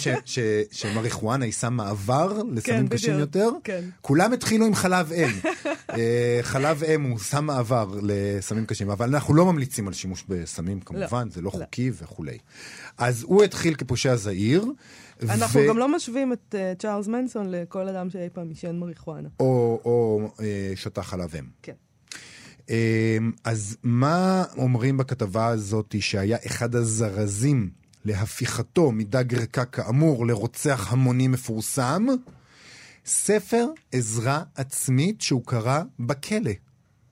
שמריחואנה היא סם מעבר לסמים כן, קשים יותר, כן. כולם התחילו עם חלב אם. אה, חלב אם הוא סם מעבר לסמים קשים, אבל אנחנו לא ממליצים על שימוש בסמים כמובן, זה לא לא. חוקי וכולי. אז הוא התחיל כפושע זעיר, אנחנו גם לא משווים את אה, צ'ארלס מנסון לכל אדם שאי פעם עישן מריחואנה. או, או אה, שתה חלב אם. כן. אה, אז מה אומרים בכתבה הזאת שהיה אחד הזרזים להפיכתו מדג ריקה כאמור לרוצח המוני מפורסם? ספר עזרה עצמית שהוא קרא בכלא.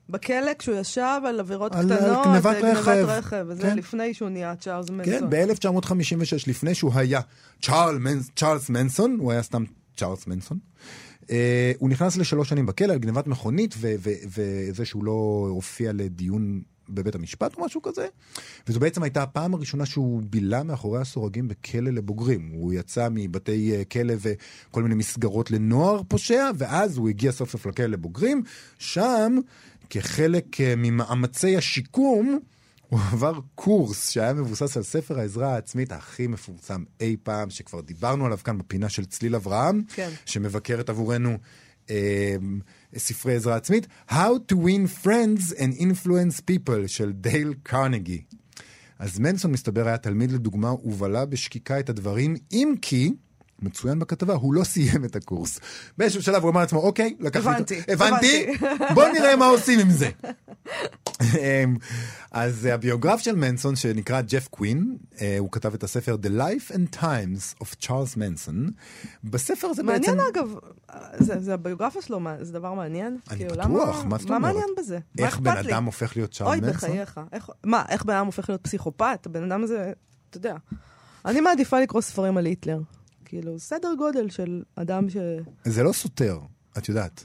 בכלא כשהוא ישב על עבירות על- על קטנות, גנבת אה, רכב. רכב, וזה כן. לפני שהוא נהיה צ'ארלס כן, מנסון. ב-1956, לפני שהוא היה צ'ארל מנס, צ'ארלס מנסון, הוא היה סתם צ'ארלס מנסון. Uh, הוא נכנס לשלוש שנים בכלא על גנבת מכונית וזה שהוא לא הופיע לדיון בבית המשפט או משהו כזה. וזו בעצם הייתה הפעם הראשונה שהוא בילה מאחורי הסורגים בכלא לבוגרים. הוא יצא מבתי אה, כלא וכל מיני מסגרות לנוער פושע, ואז הוא הגיע סוף סוף לכלא לבוגרים. שם, כחלק אה, ממאמצי השיקום, הוא עבר קורס שהיה מבוסס על ספר העזרה העצמית הכי מפורסם אי פעם, שכבר דיברנו עליו כאן בפינה של צליל אברהם, כן. שמבקרת עבורנו אה, ספרי עזרה עצמית, How to win friends and influence people של דייל קרנגי. אז מנסון מסתבר היה תלמיד לדוגמה ובלע בשקיקה את הדברים, אם כי... מצוין בכתבה, הוא לא סיים את הקורס. באיזשהו שלב הוא אמר לעצמו, אוקיי, לקח לי... הבנתי, הבנתי. בוא נראה מה עושים עם זה. אמ, אז הביוגרף של מנסון שנקרא ג'ף קווין, אה, הוא כתב את הספר The Life and Times of Charles Manson. בספר הזה בעצם... מעניין אגב, זה, זה הביוגרפיה שלו, מה, זה דבר מעניין? אני כאילו, בטוח, למה, מה זאת מה אומרת? מעניין בזה? מה איך בן לי? אדם הופך להיות צ'ארל אוי, מנסון? בחייך. איך, מה, איך בן אדם הופך להיות פסיכופת? הבן אדם הזה, אתה יודע. אני מעדיפה לקרוא ספרים על היטלר. כאילו, סדר גודל של אדם ש... זה לא סותר, את יודעת.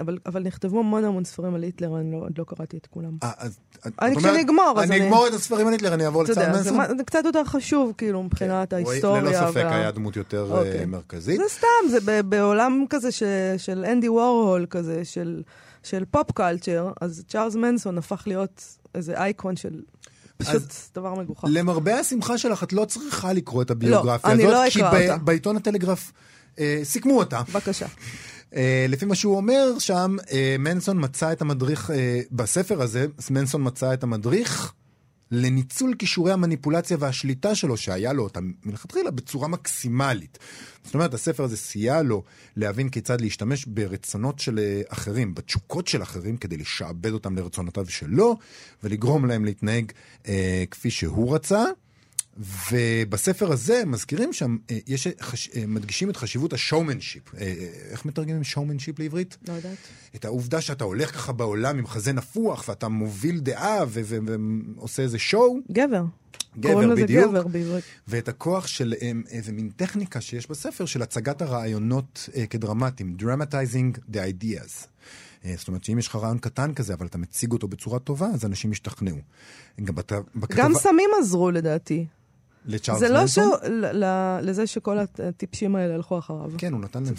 אבל, אבל נכתבו המון המון ספרים על היטלר, אני לא, עוד לא קראתי את כולם. אה, אז- אני אומרת, כשנגמור, אז אני אני- אגמור את הספרים על היטלר, אני אעבור זה, מנסון? מה- זה קצת יותר חשוב, כאילו, מבחינת הוא ההיסטוריה. ללא ספק וה- היה דמות יותר אה, אוקיי. מרכזית. זה סתם, זה ב- בעולם כזה ש, של אנדי וורהול כזה, של, של פופ קלצ'ר, אז צ'ארלס מנסון הפך להיות איזה אייקון של פשוט דבר מגוחך. למרבה השמחה שלך, את לא צריכה לקרוא את הביוגרפיה לא, הזאת, לא כי ב-. בעיתון הטלגרף אה, סיכמו אותה. בבקשה. אה, לפי מה שהוא אומר שם, אה, מנסון מצא את המדריך, אה, בספר הזה, מנסון מצא את המדריך לניצול כישורי המניפולציה והשליטה שלו, שהיה לו אותם מלכתחילה, בצורה מקסימלית. זאת אומרת, הספר הזה סייע לו להבין כיצד להשתמש ברצונות של אה, אחרים, בתשוקות של אחרים, כדי לשעבד אותם לרצונותיו שלו, ולגרום להם להתנהג אה, כפי שהוא רצה. ובספר הזה מזכירים שם, אה, יש, חש, אה, מדגישים את חשיבות השואומנשיפ. אה, אה, איך מתרגמים שואומנשיפ לעברית? לא יודעת. את העובדה שאתה הולך ככה בעולם עם חזה נפוח, ואתה מוביל דעה ועושה איזה שואו, גבר. גבר קוראים לזה בדיוק, גבר בעברית. ואת הכוח של אה, איזה מין טכניקה שיש בספר של הצגת הרעיונות אה, כדרמטיים, dramatizing the ideas. אה, זאת אומרת שאם יש לך רעיון קטן כזה, אבל אתה מציג אותו בצורה טובה, אז אנשים ישתכנעו. גם בת- בכתבה... גם סמים עזרו לדעתי. לצ'ארלס זה לא מנסון? ש... ל- ל- לזה שכל הטיפשים האלה הלכו אחריו. כן, הוא נתן להם.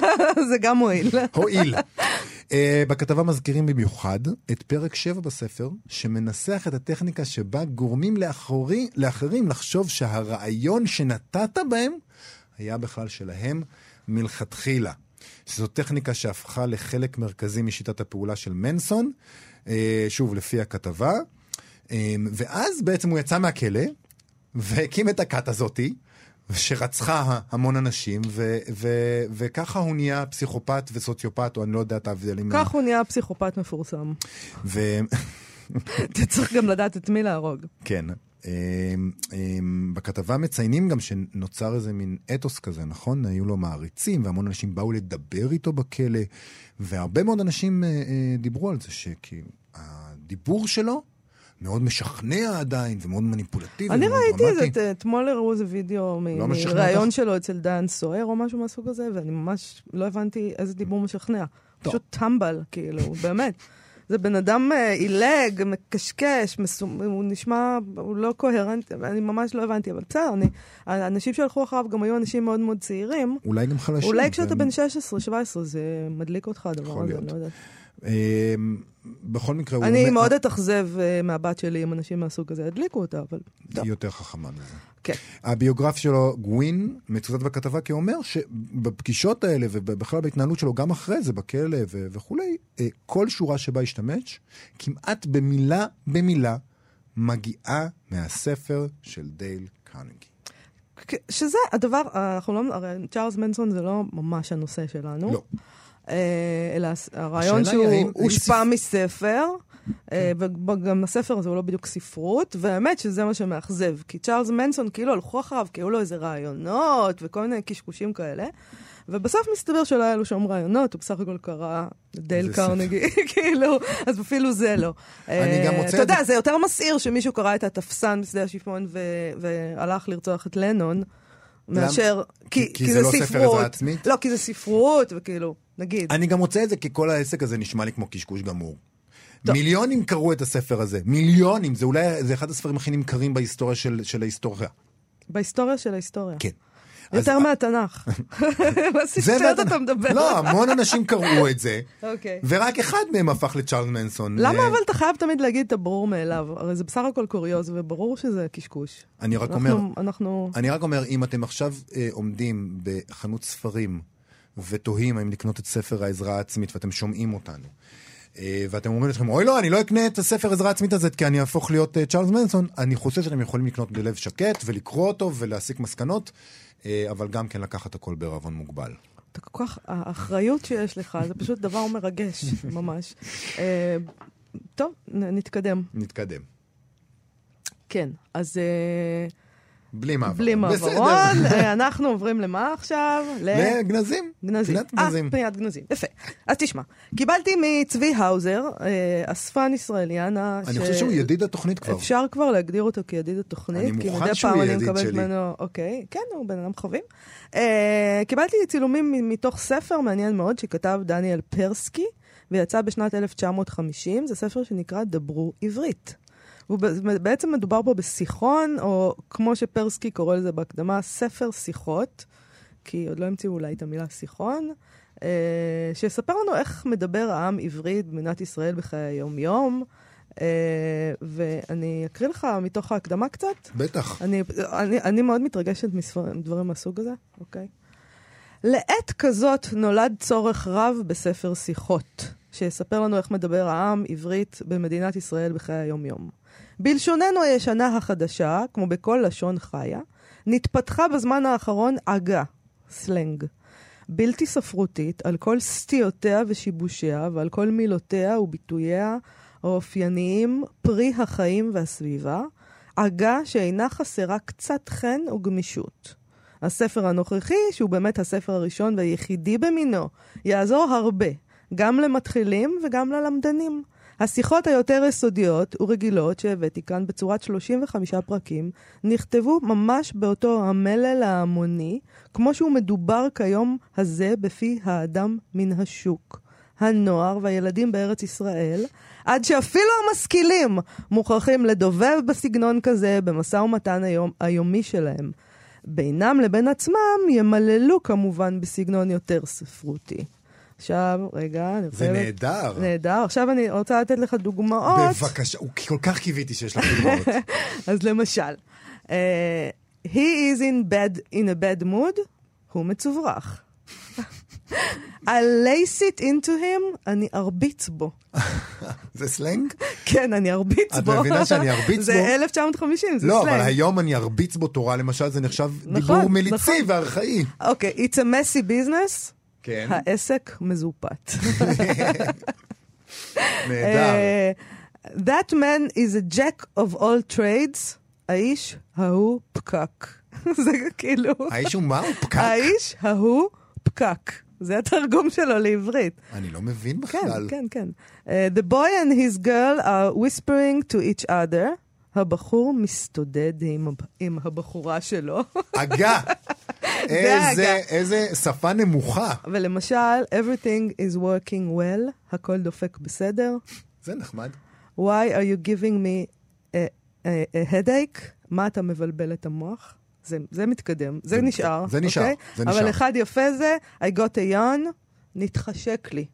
זה גם מועיל. הועיל. uh, בכתבה מזכירים במיוחד את פרק 7 בספר, שמנסח את הטכניקה שבה גורמים לאחורי, לאחרים לחשוב שהרעיון שנתת בהם היה בכלל שלהם מלכתחילה. שזו טכניקה שהפכה לחלק מרכזי משיטת הפעולה של מנסון, uh, שוב, לפי הכתבה. Um, ואז בעצם הוא יצא מהכלא, והקים את הכת הזאתי, שרצחה המון אנשים, ו- ו- וככה הוא נהיה פסיכופת וסוציופט, או אני לא יודע את ההבדלים. כך הוא נהיה פסיכופת מפורסם. ו- אתה צריך גם לדעת את מי להרוג. כן. אמ, אמ, בכתבה מציינים גם שנוצר איזה מין אתוס כזה, נכון? היו לו מעריצים, והמון אנשים באו לדבר איתו בכלא, והרבה מאוד אנשים אה, אה, דיברו על זה, שהדיבור שלו מאוד משכנע עדיין, ומאוד מניפולטיבי, אני ראיתי. את זה, אתמול הראו איזה וידאו לא משכנע מראיון? שלו אצל דן סוער או משהו מהסוג הזה, ואני ממש לא הבנתי איזה דיבור משכנע. טוב. פשוט טמבל, כאילו, באמת. זה בן אדם אה, עילג, מקשקש, הוא נשמע, הוא לא קוהרנט, אני ממש לא הבנתי, אבל בסדר, אני, האנשים שהלכו אחריו גם היו אנשים מאוד מאוד צעירים. אולי גם חלשים. אולי כשאתה והם- בן 16-17 זה מדליק אותך הדבר הזה. אני לא יודעת. אמ, בכל מקרה, הוא אני אומר- מאוד אתאכזב אה, מהבת שלי אם אנשים מהסוג הזה ידליקו אותה, אבל. היא יותר חכמה מזה. כן. הביוגרף שלו, גווין, מצוטט בכתבה כאומר שבפגישות האלה ובכלל בהתנהלות שלו, גם אחרי זה, בכלא ו- וכולי, אה, כל שורה שבה השתמש, כמעט במילה במילה, מגיעה מהספר של דייל קרנגי. שזה הדבר, אנחנו לא, הרי צ'ארלס מנסון זה לא ממש הנושא שלנו. לא. אה, אלא הרעיון שהוא הושפע ספ- מספר, אה, וגם הספר הזה הוא לא בדיוק ספרות, והאמת שזה מה שמאכזב. כי צ'ארלס מנסון, כאילו הלכו אחריו, כי היו לו איזה רעיונות וכל מיני קשקושים כאלה. ובסוף מסתבר שלא היה לו שום רעיונות, הוא בסך הכל קרא דייל קרנגי, כאילו, אז אפילו זה לא. אני גם אה, מוצא אתה את יודע, זה- יותר מסעיר שמישהו קרא את התפסן בשדה השיפון והלך לרצוח את לנון, מאשר... כי- כי זה לא ספר עזרה עצמית? לא, כי זה ספרות, וכאילו, נגיד. אני גם מוצא את זה כי כל העסק הזה נשמע לי כמו קשקוש גמור. מיליונים קראו את הספר הזה, מיליונים, זה אולי, זה אחד הספרים הכי נמכרים בהיסטוריה של, של ההיסטוריה. בהיסטוריה של ההיסטוריה. כן. יותר מהתנ"ך. מה ואתה- אתה מדבר? לא, המון אנשים קראו את זה, אוקיי. ורק אחד מהם הפך לצ'ארלס מנסון. למה אה, אבל אתה חייב תמיד להגיד את הברור מאליו? הרי זה בסך הכל קוריוז, וברור שזה קשקוש. אני רק אומר. אני רק אומר, אם אתם עכשיו אה, עומדים בחנות ספרים ותוהים האם לקנות את ספר העזרה העצמית ואתם שומעים אותנו, אה, ואתם אומרים לכם, אוי לא, אני לא אקנה את הספר עזרה עצמית הזה כי אני אהפוך להיות אה, צ'ארלס מנסון, אני חושב שאתם יכולים לקנות בלב שקט ולקרוא אותו ולהסיק מסקנות, אה, אבל גם כן לקחת הכל בערבון מוגבל. אתה כל כך, האחריות שיש לך, זה פשוט דבר מרגש, ממש. טוב, נתקדם. נתקדם. כן, אז אה, בלי מעבר. בלי מעברון, אה, אנחנו עוברים למה עכשיו? לגנזים. גנזים. פינת אה, גנזים. פינת גנזים. יפה. אז תשמע, קיבלתי מצבי האוזר, אה, אספן ישראליאנה, אני חושב שהוא ידיד התוכנית כבר. אפשר כבר להגדיר אותו כידיד התוכנית. אני כי מוכן מדי שהוא פעם יהיה אני ידיד מקבלת שלי. ממנו, אוקיי, כן, הוא בן אדם חביב. אה, קיבלתי צילומים מתוך ספר מעניין מאוד שכתב דניאל פרסקי, ויצא בשנת 1950, זה ספר שנקרא דברו עברית. ובעצם מדובר פה בשיחון, או כמו שפרסקי קורא לזה בהקדמה, ספר שיחות, כי עוד לא המציאו אולי את המילה שיחון, אה, שיספר לנו איך מדבר העם עברית במדינת ישראל בחיי היום-יום. אה, ואני אקריא לך מתוך ההקדמה קצת. בטח. אני, אני, אני מאוד מתרגשת מדברים מהסוג הזה, אוקיי? לעת כזאת נולד צורך רב בספר שיחות, שיספר לנו איך מדבר העם עברית במדינת ישראל בחיי היום-יום. בלשוננו הישנה החדשה, כמו בכל לשון חיה, נתפתחה בזמן האחרון עגה, סלנג, בלתי ספרותית על כל סטיותיה ושיבושיה ועל כל מילותיה וביטוייה האופייניים פרי החיים והסביבה, עגה שאינה חסרה קצת חן וגמישות. הספר הנוכחי, שהוא באמת הספר הראשון והיחידי במינו, יעזור הרבה, גם למתחילים וגם ללמדנים. השיחות היותר יסודיות ורגילות שהבאתי כאן בצורת 35 פרקים, נכתבו ממש באותו המלל ההמוני, כמו שהוא מדובר כיום הזה בפי האדם מן השוק. הנוער והילדים בארץ ישראל, עד שאפילו המשכילים מוכרחים לדובב בסגנון כזה במשא ומתן היום, היומי שלהם. בינם לבין עצמם ימללו כמובן בסגנון יותר ספרותי. עכשיו, רגע, אני זה חייבת... נהדר. נהדר. עכשיו אני רוצה לתת לך דוגמאות. בבקשה, כל כך קיוויתי שיש לך דוגמאות. אז למשל, uh, he is in bed, in a bad mood, הוא מצוברח. I lace it into him, אני ארביץ בו. זה סלנג? כן, אני ארביץ את בו. מבינה שאני ארביץ בו? זה 1950, זה לא, סלנג. אבל היום אני ארביץ בו תורה, למשל, זה נחשב נכון, דיבור מליצי נכון. וארכאי. אוקיי, it's a messy business, כן, העסק מזופת. נהדר. אה, That man is a jack of all trades, האיש ההוא פקק. זה כאילו... האיש הוא מה? הוא פקק? האיש ההוא פקק. זה התרגום שלו לעברית. אני לא מבין כן, בכלל. כן, כן. Uh, the boy and his girl are whispering to each other. הבחור מסתודד עם, עם הבחורה שלו. הגה. איזה. איזה שפה נמוכה. ולמשל, everything is working well, הכל דופק בסדר. זה נחמד. Why are you giving me a, a, a headache? מה אתה מבלבל את המוח? זה, זה מתקדם, זה, זה נשאר. זה נשאר, אוקיי? זה אבל נשאר. אחד יפה זה, I got a yawn, נתחשק לי.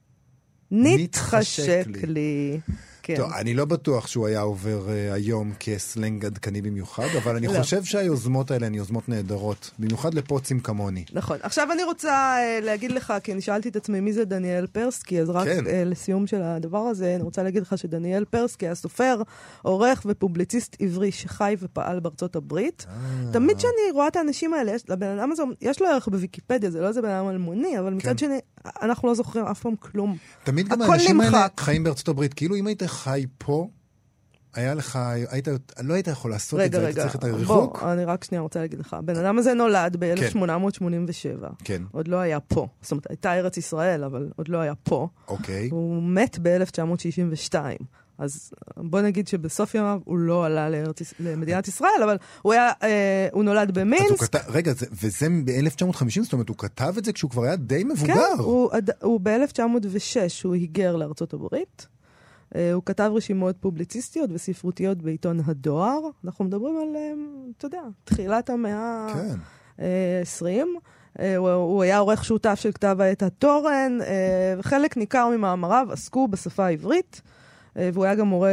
נתחשק לי. כן. טוב, אני לא בטוח שהוא היה עובר uh, היום כסלנג עדכני במיוחד, אבל אני לא. חושב שהיוזמות האלה הן יוזמות נהדרות, במיוחד לפוצים כמוני. נכון. עכשיו אני רוצה uh, להגיד לך, כי אני שאלתי את עצמי מי זה דניאל פרסקי, אז רק כן. uh, לסיום של הדבר הזה, אני רוצה להגיד לך שדניאל פרסקי היה סופר, עורך ופובליציסט עברי שחי ופעל בארצות הברית. אה. תמיד כשאני רואה את האנשים האלה, יש, לבן אדם הזה, יש לו ערך בוויקיפדיה, זה לא איזה בן אדם אלמוני, אבל מצד כן. שני, אנחנו לא זוכרים אף פעם כלום. תמיד גם האנשים האלה. חיים בארצות הברית, כאילו אם היית חי פה, היה לך, היית, לא היית יכול לעשות את רגע, זה, היית רגע, צריך את הריחוק. בוא, אני רק שנייה רוצה להגיד לך. הבן אדם הזה נולד ב-1887. כן, עוד לא היה פה. זאת אומרת, הייתה ארץ ישראל, אבל עוד לא היה פה. אוקיי. הוא מת ב-1962. אז בוא נגיד שבסוף ימיו הוא לא עלה לארץ, למדינת ישראל, אבל הוא היה, אה, הוא נולד במינסק. כתב, רגע, זה, וזה ב-1950, זאת אומרת, הוא כתב את זה כשהוא כבר היה די מבוגר. כן, הוא, הוא ב-1906, הוא היגר לארצות הברית. אה, הוא כתב רשימות פובליציסטיות וספרותיות בעיתון הדואר. אנחנו מדברים על, אה, אתה יודע, תחילת המאה כן. ה-20. הוא, הוא היה עורך שותף של כתב העת התורן, אה, וחלק ניכר ממאמריו עסקו בשפה העברית. אה, והוא היה גם מורה,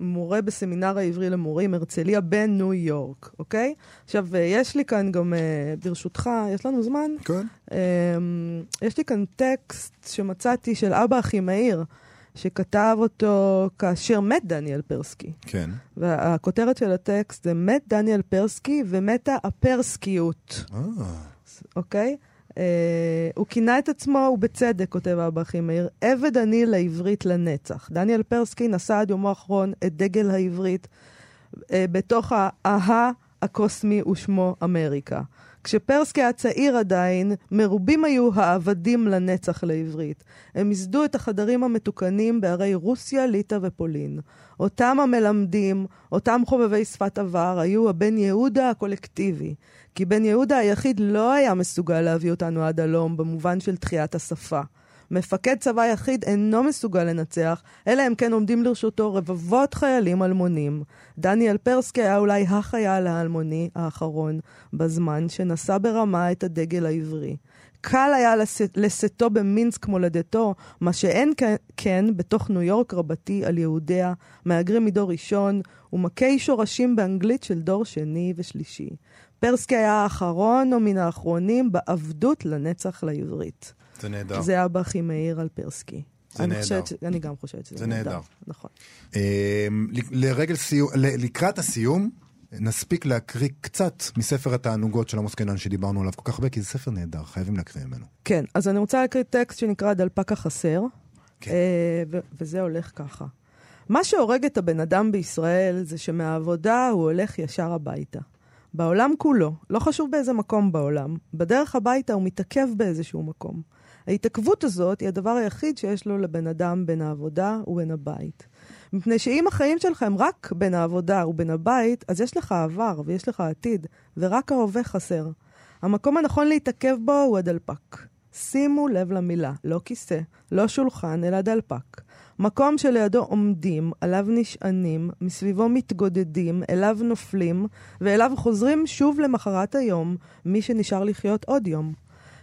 מורה בסמינר העברי למורים, הרצליה בניו יורק, אוקיי? עכשיו, אה, יש לי כאן גם, אה, ברשותך, יש לנו זמן? כן. אמ, יש לי כאן טקסט שמצאתי של אבא אחימאיר, שכתב אותו כאשר מת דניאל פרסקי. כן. והכותרת של הטקסט זה מת דניאל פרסקי ומתה הפרסקיות, אה, אוקיי? הוא כינה את עצמו, ובצדק, כותב אבא אחימאיר, עבד אני לעברית לנצח. דניאל פרסקי נשא עד יומו האחרון את דגל העברית uh, בתוך האהה הקוסמי ושמו אמריקה. כשפרסקי היה צעיר עדיין, מרובים היו העבדים לנצח לעברית. הם ייסדו את החדרים המתוקנים בערי רוסיה, ליטא ופולין. אותם המלמדים, אותם חובבי שפת עבר, היו הבן יהודה הקולקטיבי. כי בן יהודה היחיד לא היה מסוגל להביא אותנו עד הלום במובן של תחיית השפה. מפקד צבא יחיד אינו מסוגל לנצח, אלא אם כן עומדים לרשותו רבבות חיילים אלמונים. דניאל פרסקי היה אולי החייל האלמוני האחרון, בזמן שנשא ברמה את הדגל העברי. קל היה לשאת- לשאתו במינסק מולדתו, מה שאין כן- בתוך ניו יורק רבתי על יהודיה, מהגרים מדור ראשון, ומכי שורשים באנגלית של דור שני ושלישי. פרסקי היה האחרון או מן האחרונים בעבדות לנצח לעברית. זה נהדר. זה אבא הכי מאיר על פרסקי. זה אני נהדר. חושבת ש- אני גם חושבת שזה זה נהדר. נהדר. נכון. אה, לרגל סיום, לקראת הסיום, נספיק להקריא קצת מספר התענוגות של עמוס קינן שדיברנו עליו כל כך הרבה, כי זה ספר נהדר, חייבים להקריא ממנו. כן, אז אני רוצה להקריא טקסט שנקרא דלפק החסר, כן. אה, ו- וזה הולך ככה. מה שהורג את הבן אדם בישראל זה שמהעבודה הוא הולך ישר הביתה. בעולם כולו, לא חשוב באיזה מקום בעולם, בדרך הביתה הוא מתעכב באיזשהו מקום. ההתעכבות הזאת היא הדבר היחיד שיש לו לבן אדם בין העבודה ובין הבית. מפני שאם החיים שלך הם רק בין העבודה ובין הבית, אז יש לך עבר ויש לך עתיד, ורק ההווה חסר. המקום הנכון להתעכב בו הוא הדלפק. שימו לב למילה, לא כיסא, לא שולחן, אלא דלפק. מקום שלידו עומדים, עליו נשענים, מסביבו מתגודדים, אליו נופלים, ואליו חוזרים שוב למחרת היום, מי שנשאר לחיות עוד יום.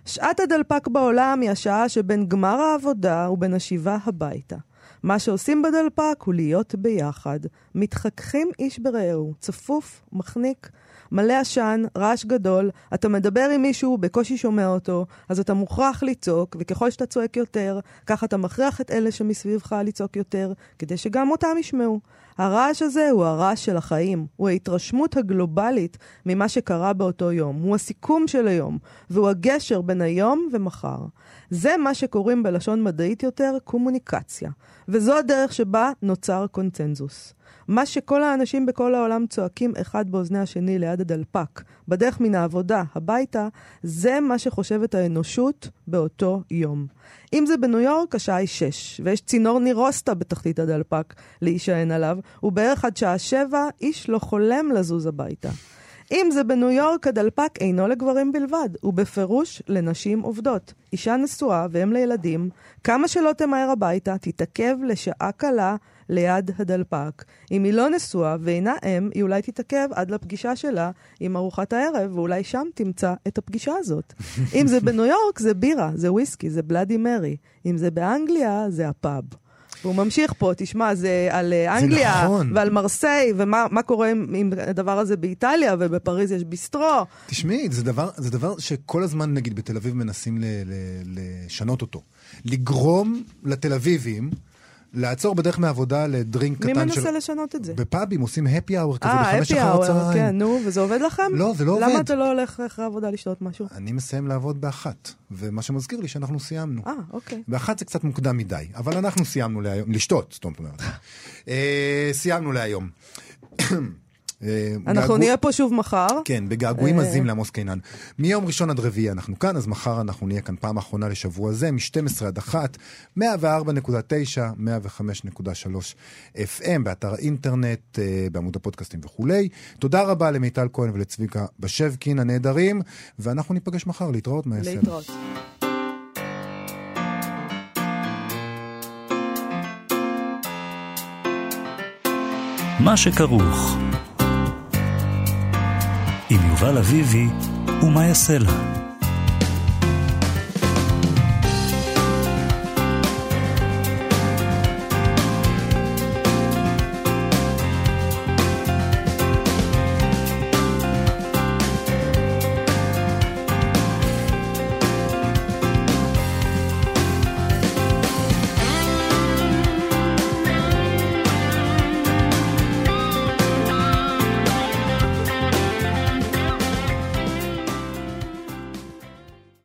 שעת הדלפק בעולם היא השעה שבין גמר העבודה ובין השיבה הביתה. מה שעושים בדלפק הוא להיות ביחד. מתחככים איש ברעהו, צפוף, מחניק, מלא עשן, רעש גדול, אתה מדבר עם מישהו, בקושי שומע אותו, אז אתה מוכרח לצעוק, וככל שאתה צועק יותר, כך אתה מכריח את אלה שמסביבך לצעוק יותר, כדי שגם אותם ישמעו. הרעש הזה הוא הרעש של החיים, הוא ההתרשמות הגלובלית ממה שקרה באותו יום, הוא הסיכום של היום, והוא הגשר בין היום ומחר. זה מה שקוראים בלשון מדעית יותר קומוניקציה, וזו הדרך שבה נוצר קונצנזוס. מה שכל האנשים בכל העולם צועקים אחד באוזני השני ליד הדלפק, בדרך מן העבודה הביתה, זה מה שחושבת האנושות באותו יום. אם זה בניו יורק, השעה היא שש, ויש צינור נירוסטה בתחתית הדלפק להישען עליו, ובערך עד שעה שבע איש לא חולם לזוז הביתה. אם זה בניו יורק, הדלפק אינו לגברים בלבד, הוא בפירוש לנשים עובדות. אישה נשואה ואם לילדים, כמה שלא תמהר הביתה, תתעכב לשעה קלה ליד הדלפק. אם היא לא נשואה ואינה אם, היא אולי תתעכב עד לפגישה שלה עם ארוחת הערב, ואולי שם תמצא את הפגישה הזאת. אם זה בניו יורק, זה בירה, זה וויסקי, זה בלאדי מרי. אם זה באנגליה, זה הפאב. והוא ממשיך פה, תשמע, זה על אה, אנגליה, נכון. ועל מרסיי, ומה מה קורה עם, עם הדבר הזה באיטליה, ובפריז יש ביסטרו. תשמעי, זה דבר, זה דבר שכל הזמן, נגיד, בתל אביב מנסים ל, ל, לשנות אותו. לגרום לתל אביבים לעצור בדרך מהעבודה לדרינק מי קטן של... מנסה לשנות את זה? בפאבים עושים happy hour כזה אה, בחמש אחר הצהריים. כן, נו, וזה עובד לכם? לא, זה לא למה עובד. אתה לא הולך אחרי העבודה לשתות משהו? אני מסיים לעבוד באחת, ומה שמזכיר לי שאנחנו סיימנו. אה, אוקיי. באחת זה קצת מוקדם מדי, אבל אנחנו סיימנו להיום, לשתות, זאת אומרת. אה, סיימנו להיום. אה, אנחנו נהיה פה שוב מחר. כן, בגעגועים אה. עזים לעמוס קינן. מיום ראשון עד רביעי אנחנו כאן, אז מחר אנחנו נהיה כאן פעם אחרונה לשבוע זה, מ-12 עד 1, 104.9, 105.3 FM, באתר האינטרנט, אה, בעמוד הפודקאסטים וכולי. תודה רבה למיטל כהן ולצביקה בשבקין הנהדרים, ואנחנו ניפגש מחר, להתראות מהסדר. להתראות. מה שכרוך. עם יובל אביבי ומה יעשה לה.